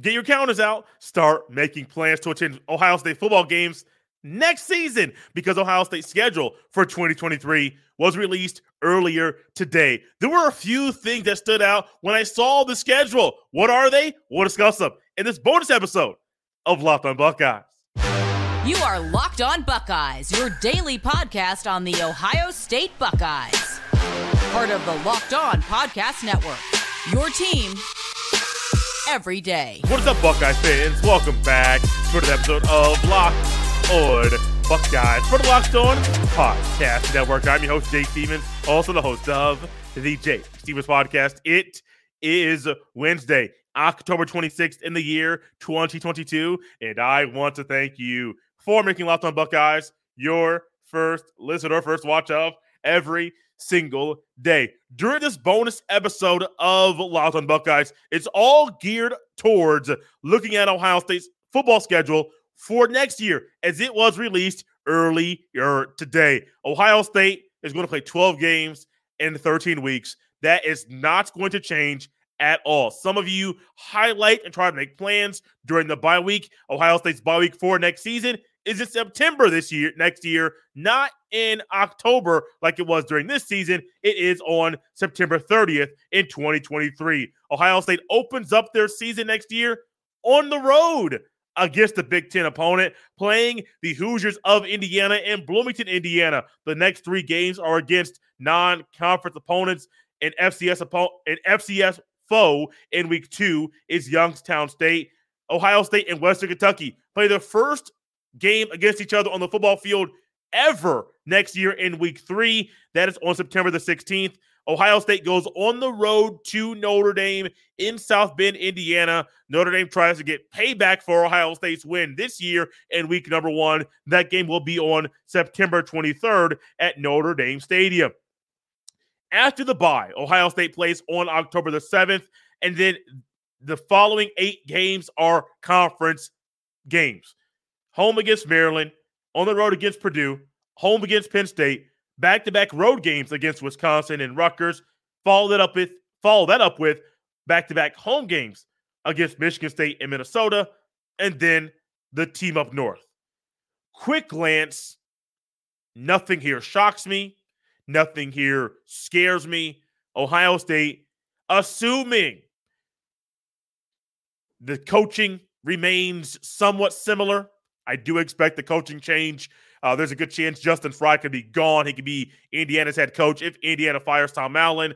get your calendars out, start making plans to attend Ohio State football games next season because Ohio State's schedule for 2023 was released earlier today. There were a few things that stood out when I saw the schedule. What are they? We'll discuss them in this bonus episode of Locked on Buckeyes. You are Locked on Buckeyes, your daily podcast on the Ohio State Buckeyes. Part of the Locked on Podcast Network. Your team every day. What is up, Buckeye fans? Welcome back to another episode of Locked on Buckeyes for the Locked on Podcast Network. I'm your host, Jake Stevens, also the host of the Jake Stevens Podcast. It is Wednesday, October 26th in the year 2022, and I want to thank you for making Locked on Buckeyes your first listen or first watch of every single day. During this bonus episode of Locked on Buckeyes, it's all geared towards looking at Ohio State's football schedule for next year as it was released earlier today. Ohio State is going to play 12 games in 13 weeks. That is not going to change at all. Some of you highlight and try to make plans during the bye week. Ohio State's bye week for next season is in September this year, next year, not in October like it was during this season. It is on September 30th in 2023. Ohio State opens up their season next year on the road against the Big Ten opponent, playing the Hoosiers of Indiana and Bloomington, Indiana. The next three games are against non-conference opponents. and FCS opponent, an FCS foe in week two is Youngstown State. Ohio State and Western Kentucky play their first game against each other on the football field ever next year in week three. That is on September the 16th. Ohio State goes on the road to Notre Dame in South Bend, Indiana. Notre Dame tries to get payback for Ohio State's win this year in week number one. That game will be on September 23rd at Notre Dame Stadium. After the bye, Ohio State plays on October the 7th, and then the following eight games are conference games home against Maryland, on the road against Purdue, home against Penn State, back-to-back road games against Wisconsin and Rutgers. Follow that up with follow that up with back-to-back home games against Michigan State and Minnesota, and then the team up north. Quick glance, nothing here shocks me. Nothing here scares me. Ohio State, assuming the coaching remains somewhat similar, I do expect the coaching change. Uh, there's a good chance Justin Frye could be gone. He could be Indiana's head coach if Indiana fires Tom Allen.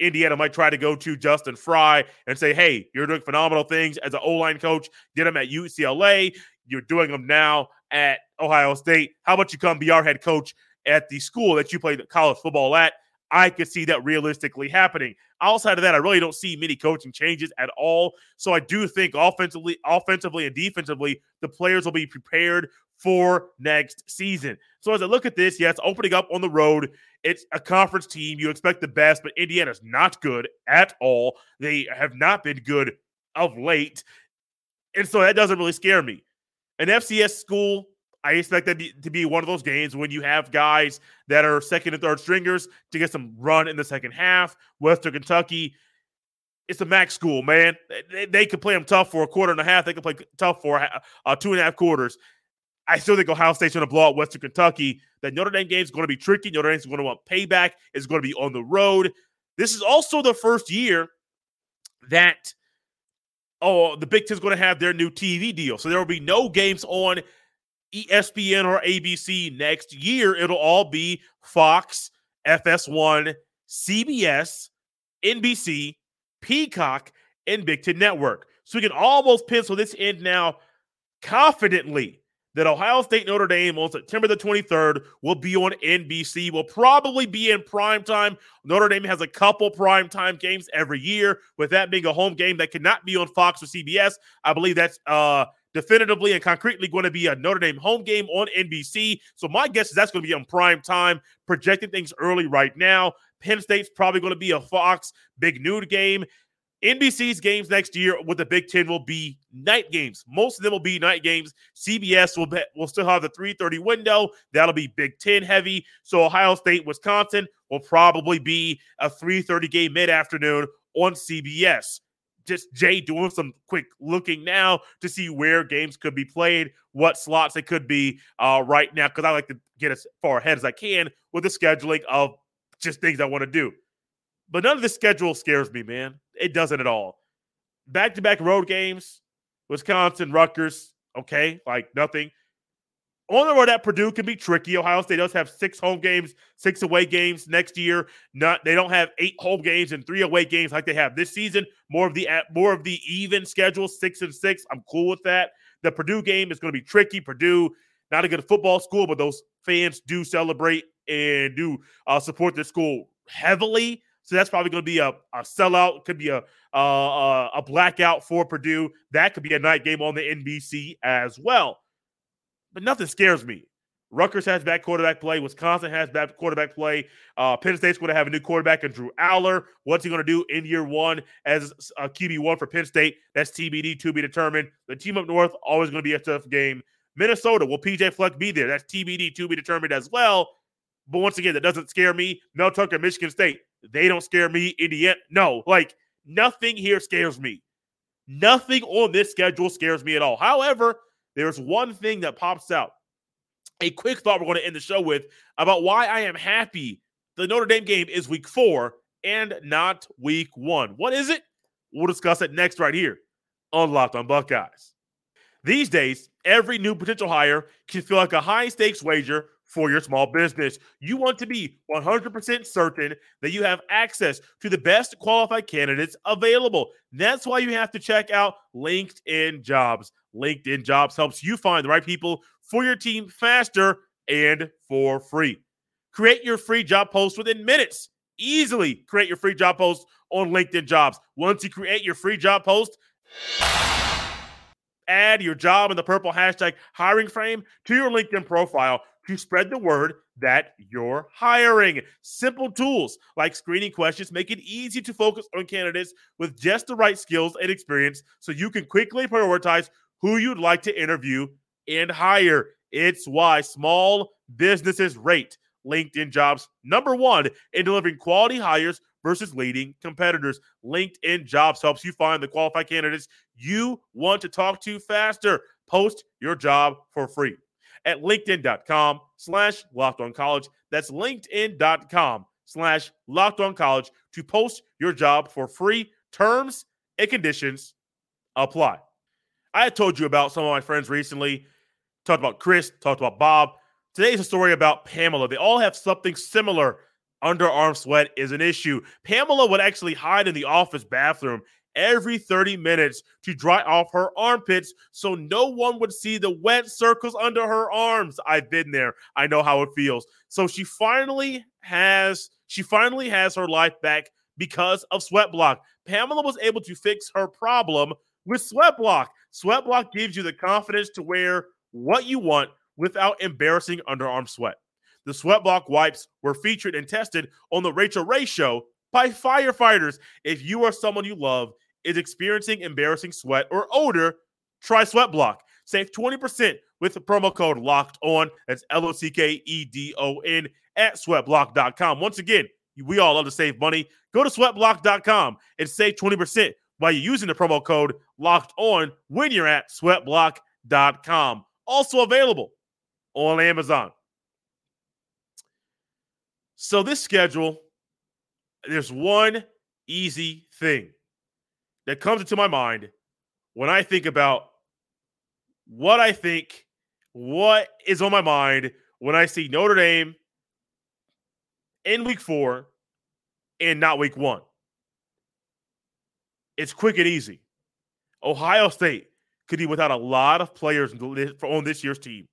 Indiana might try to go to Justin Frye and say, "Hey, you're doing phenomenal things as an O-line coach. Did them at UCLA. You're doing them now at Ohio State. How about you come be our head coach at the school that you played college football at?" I could see that realistically happening. Outside of that, I really don't see many coaching changes at all. So I do think offensively, offensively and defensively, the players will be prepared for next season. So as I look at this, yes, opening up on the road, it's a conference team. You expect the best, but Indiana's not good at all. They have not been good of late. And so that doesn't really scare me. An FCS school I expect that to be one of those games when you have guys that are second and third stringers to get some run in the second half. Western Kentucky, it's a MAC school, man. They, they can play them tough for a quarter and a half. They can play tough for uh, two and a half quarters. I still think Ohio State's going to blow out Western Kentucky. That Notre Dame game is going to be tricky. Notre Dame's going to want payback. It's going to be on the road. This is also the first year that oh the Big Ten's going to have their new TV deal, so there will be no games on ESPN or ABC next year. It'll all be Fox, FS1, CBS, NBC, Peacock, and Big Ten Network. So we can almost pencil this in now confidently that Ohio State Notre Dame on September the 23rd will be on NBC, will probably be in prime time. Notre Dame has a couple prime time games every year, with that being a home game that cannot be on Fox or CBS. I believe that's uh definitively and concretely going to be a Notre Dame home game on NBC. So my guess is that's going to be on prime time. Projecting things early right now. Penn State's probably going to be a Fox big noon game. NBC's games next year with the Big Ten will be night games. Most of them will be night games. CBS will be, will still have the 3:30 window. That'll be Big Ten heavy. So Ohio State, Wisconsin will probably be a 3:30 game mid afternoon on CBS. Just Jay doing some quick looking now to see where games could be played, what slots it could be uh, right now, because I like to get as far ahead as I can with the scheduling of just things I want to do. But none of the schedule scares me, man. It doesn't at all. Back to back road games, Wisconsin, Rutgers, okay, like nothing. On the road at Purdue can be tricky. Ohio State does have six home games, six away games next year. Not they don't have eight home games and three away games like they have this season. More of the more of the even schedule, six and six. I'm cool with that. The Purdue game is going to be tricky. Purdue, not a good football school, but those fans do celebrate and do uh, support their school heavily. So that's probably going to be a, a sellout. Could be a, a a blackout for Purdue. That could be a night game on the NBC as well but nothing scares me. Rutgers has bad quarterback play. Wisconsin has bad quarterback play. Uh, Penn State's going to have a new quarterback in Drew Allar. What's he going to do in year one as a QB one for Penn State? That's TBD to be determined. The team up north always going to be a tough game. Minnesota will PJ Fleck be there? That's TBD to be determined as well. But once again, that doesn't scare me. Mel Tucker, Michigan State, they don't scare me. Indiana, no, like nothing here scares me. Nothing on this schedule scares me at all. However, there's one thing that pops out. A quick thought we're going to end the show with about why I am happy the Notre Dame game is week four and not week one. What is it? We'll discuss it next, right here on Locked on Buckeyes. These days, every new potential hire can feel like a high stakes wager for your small business. You want to be 100% certain that you have access to the best qualified candidates available. That's why you have to check out LinkedIn Jobs. LinkedIn Jobs helps you find the right people for your team faster and for free. Create your free job post within minutes. Easily create your free job post on LinkedIn Jobs. Once you create your free job post, add your job in the purple hashtag hiring frame to your LinkedIn profile to spread the word that you're hiring. Simple tools like screening questions make it easy to focus on candidates with just the right skills and experience so you can quickly prioritize who you'd like to interview and hire. It's why small businesses rate LinkedIn jobs number one in delivering quality hires versus leading competitors. LinkedIn jobs helps you find the qualified candidates you want to talk to faster. Post your job for free at linkedin.com slash locked on college. That's linkedin.com slash locked on college to post your job for free. Terms and conditions apply. I told you about some of my friends recently. Talked about Chris, talked about Bob. Today's a story about Pamela. They all have something similar. Underarm sweat is an issue. Pamela would actually hide in the office bathroom every 30 minutes to dry off her armpits so no one would see the wet circles under her arms. I've been there. I know how it feels. So she finally has she finally has her life back because of Sweat Block. Pamela was able to fix her problem with Sweat Block. Sweat Block gives you the confidence to wear what you want without embarrassing underarm sweat. The Sweat Block wipes were featured and tested on the Rachael Ray show by firefighters. If you are someone you love is experiencing embarrassing sweat or odor, try Sweat Block. Save 20% with the promo code locked on. That's L O C K E D O N at sweatblock.com. Once again, we all love to save money. Go to sweatblock.com and save 20% by using the promo code locked on when you're at sweatblock.com. Also available on Amazon. So, this schedule, there's one easy thing that comes into my mind when I think about what I think, what is on my mind when I see Notre Dame in week four and not week one. It's quick and easy. Ohio State could be without a lot of players on this year's team.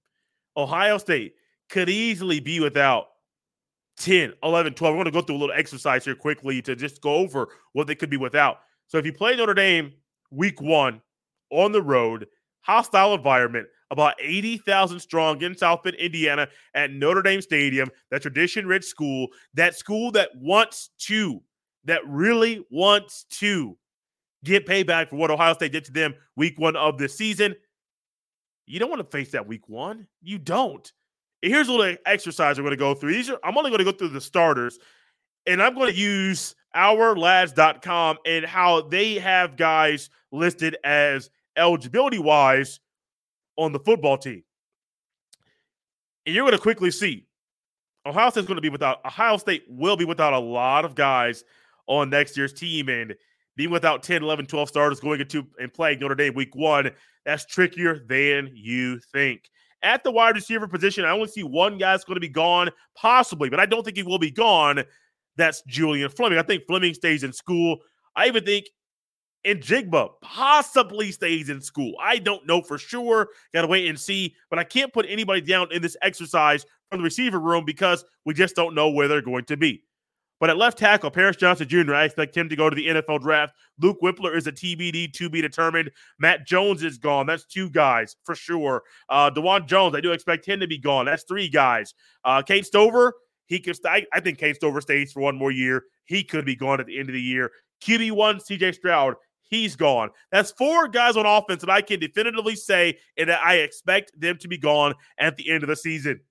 Ohio State could easily be without 10, 11, 12. We're going to go through a little exercise here quickly to just go over what they could be without. So if you play Notre Dame week one on the road, hostile environment, about 80,000 strong in South Bend, Indiana at Notre Dame Stadium, that tradition rich school, that school that wants to, that really wants to get payback for what Ohio State did to them week one of the season. You don't want to face that week one. You don't. Here's a little exercise we're going to go through. These are I'm only going to go through the starters, and I'm going to use ourlads.com and how they have guys listed as eligibility wise on the football team. And you're going to quickly see Ohio State's going to be without Ohio State will be without a lot of guys on next year's team and being without 10, 11, 12 starters going into and playing Notre Dame week 1, that's trickier than you think. At the wide receiver position, I only see one guy's going to be gone, possibly, but I don't think he will be gone. That's Julian Fleming. I think Fleming stays in school. I even think Njigba possibly stays in school. I don't know for sure. Got to wait and see. But I can't put anybody down in this exercise from the receiver room because we just don't know where they're going to be. But at left tackle, Paris Johnson Jr., I expect him to go to the NFL draft. Luke Wypler is a TBD to be determined. Matt Jones is gone. That's two guys for sure. Uh, Dawand Jones, I do expect him to be gone. That's three guys. Uh, Cade Stover, he could. St- I think Cade Stover stays for one more year. He could be gone at the end of the year. QB1, CJ Stroud, he's gone. That's four guys on offense that I can definitively say and that I expect them to be gone at the end of the season.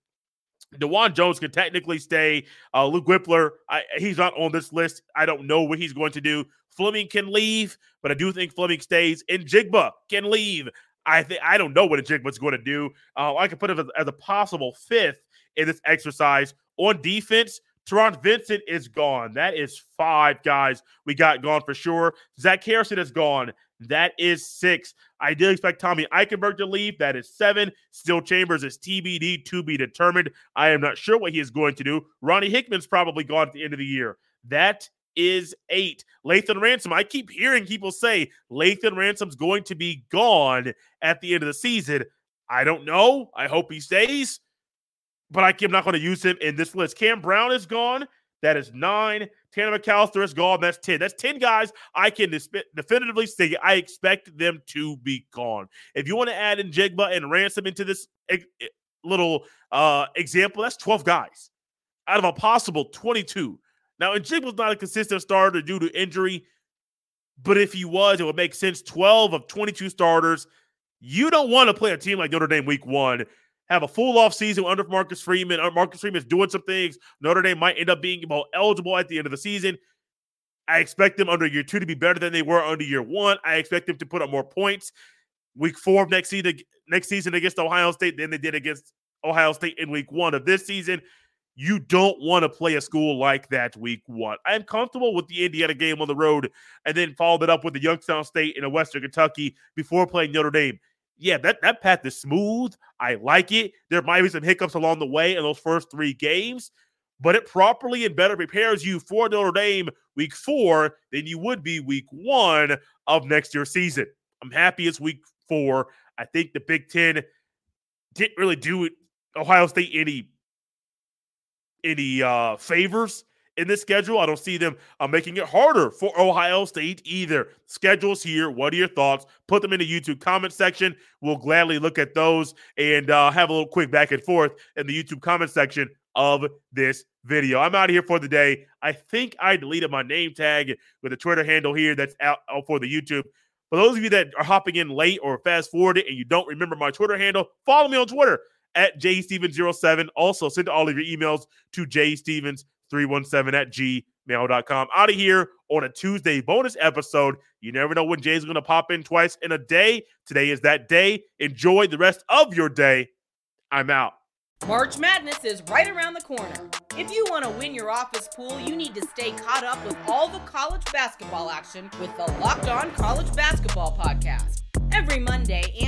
Dawand Jones can technically stay. Uh, Luke Wypler, I, he's not on this list. I don't know what he's going to do. Fleming can leave, but I do think Fleming stays. Njigba can leave. I think I don't know what Njigba's going to do. Uh, I can put him as, as, a possible fifth in this exercise on defense. Taron Vincent is gone. That is five guys we got gone for sure. Zach Harrison is gone. That is six. I did expect Tommy Eichenberg to leave. That is seven. Steele Chambers is TBD to be determined. I am not sure what he is going to do. Ronnie Hickman's probably gone at the end of the year. That is eight. Lathan Ransom, I keep hearing people say Lathan Ransom's going to be gone at the end of the season. I don't know. I hope he stays, but I'm not going to use him in this list. Cam Brown is gone. That is nine. Tanner McCalister is gone. That's 10. That's 10 guys I can definitively say I expect them to be gone. If you want to add in Njigba and Ransom into this little uh, example, that's 12 guys out of a possible 22. Now, Njigba's not a consistent starter due to injury, but if he was, it would make sense. 12 of 22 starters. You don't want to play a team like Notre Dame week one have a full off season under Marcus Freeman. Uh, Marcus Freeman is doing some things. Notre Dame might end up being eligible at the end of the season. I expect them under year two to be better than they were under year one. I expect them to put up more points week four of next season, next season against Ohio State than they did against Ohio State in week one of this season. You don't want to play a school like that week one. I'm comfortable with the Indiana game on the road and then followed it up with the Youngstown State in a Western Kentucky before playing Notre Dame yeah, that, that path is smooth. I like it. There might be some hiccups along the way in those first three games, but it properly and better prepares you for Notre Dame week four than you would be week one of next year's season. I'm happy it's week four. I think the Big Ten didn't really do Ohio State any any uh favors in this schedule. I don't see them uh, making it harder for Ohio State either. Schedules here. What are your thoughts? Put them in the YouTube comment section. We'll gladly look at those and uh, have a little quick back and forth in the YouTube comment section of this video. I'm out of here for the day. I think I deleted my name tag with a Twitter handle here that's out for the YouTube. For those of you that are hopping in late or fast forwarded and you don't remember my Twitter handle, follow me on Twitter at jstevens07. Also, send all of your emails to jstevens 317 at gmail.com. Out of here on a Tuesday bonus episode. You never know when Jay's going to pop in twice in a day. Today is that day. Enjoy the rest of your day. I'm out. March Madness is right around the corner. If you want to win your office pool, you need to stay caught up with all the college basketball action with the Locked On College Basketball Podcast. Every Monday, and